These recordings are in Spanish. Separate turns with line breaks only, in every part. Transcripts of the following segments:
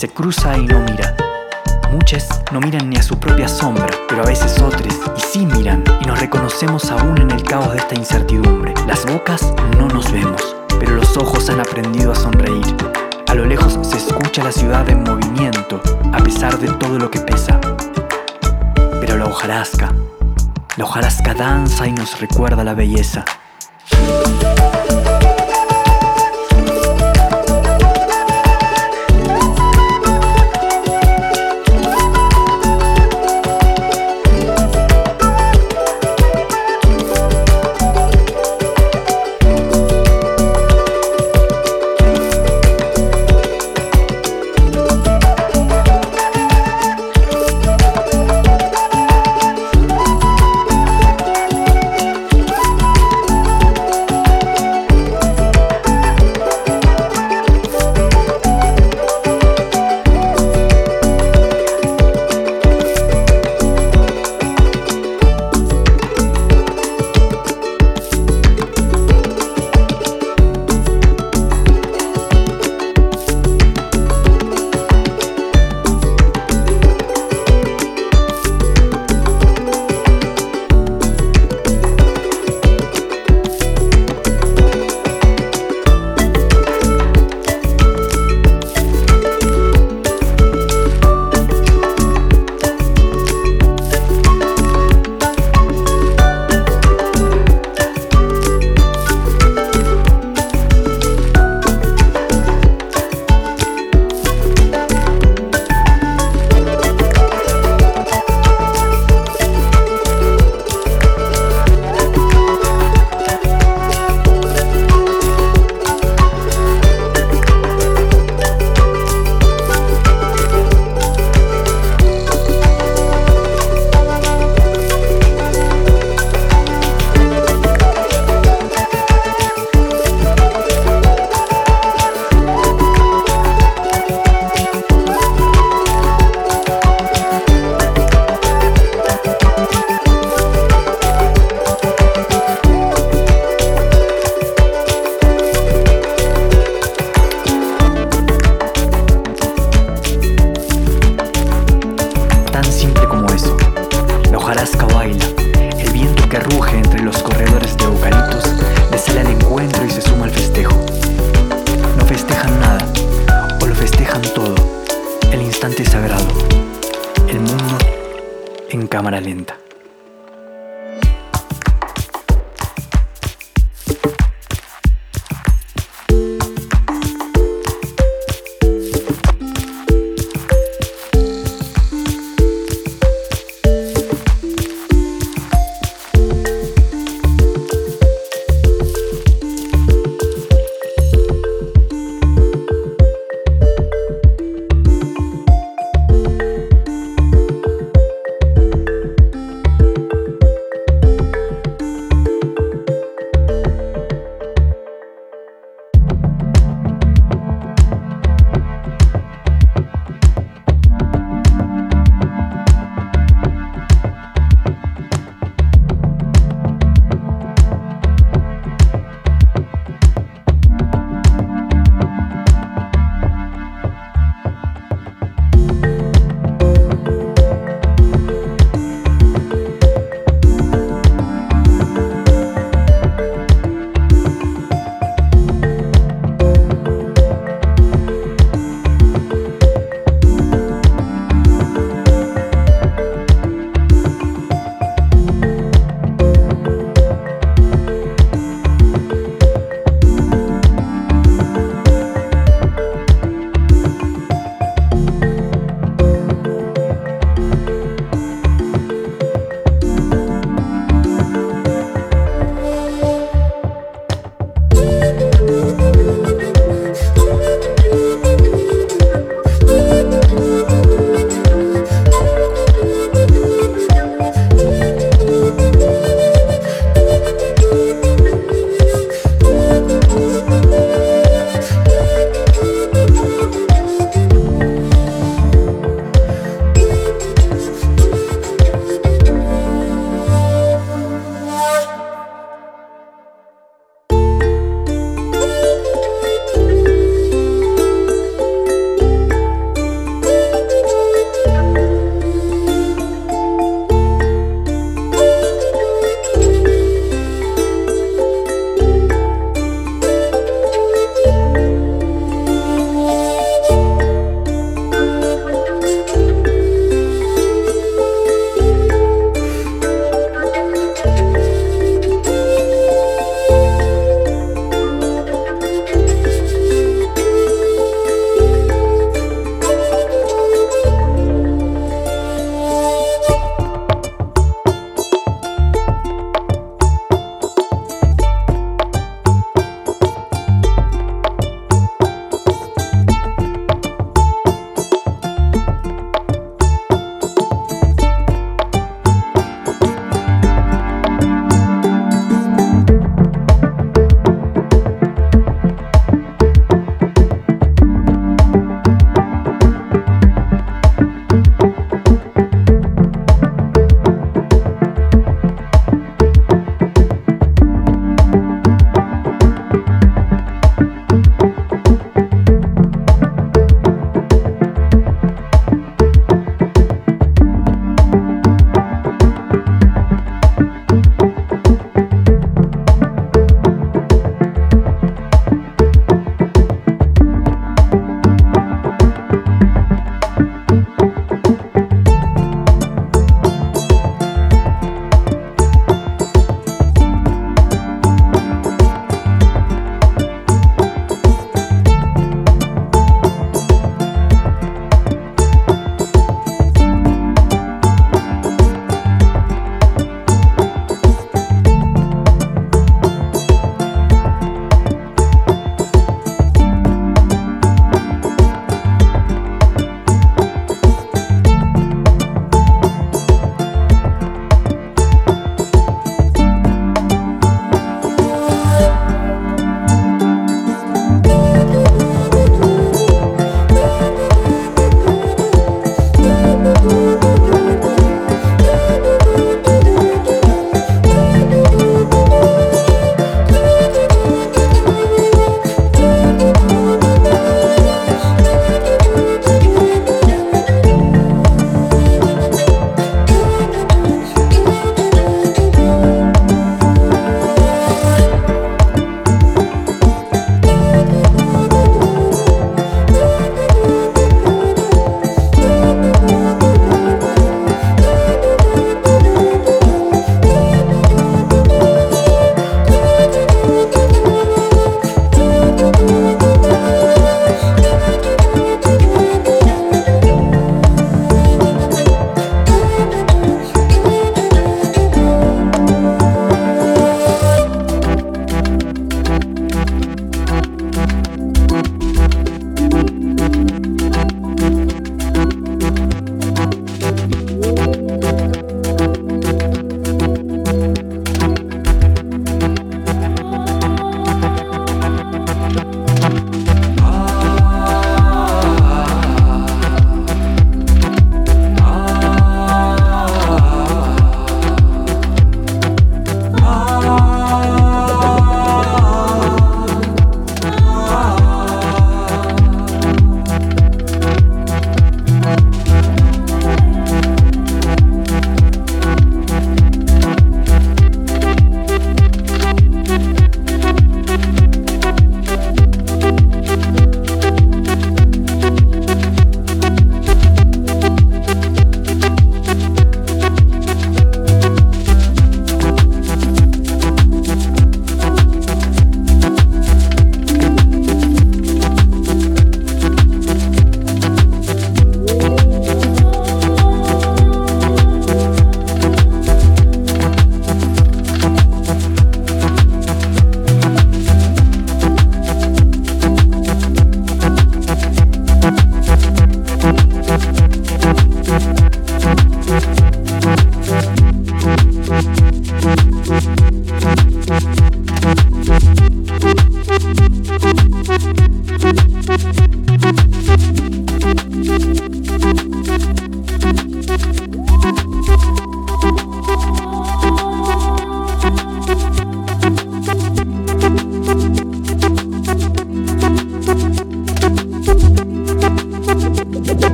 se cruza y no mira. Muchos no miran ni a su propia sombra, pero a veces otros y sí miran y nos reconocemos aún en el caos de esta incertidumbre. Las bocas no nos vemos, pero los ojos han aprendido a sonreír. A lo lejos se escucha la ciudad en movimiento, a pesar de todo lo que pesa. Pero la hojarasca, la hojarasca danza y nos recuerda la belleza.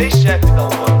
they shack with
no.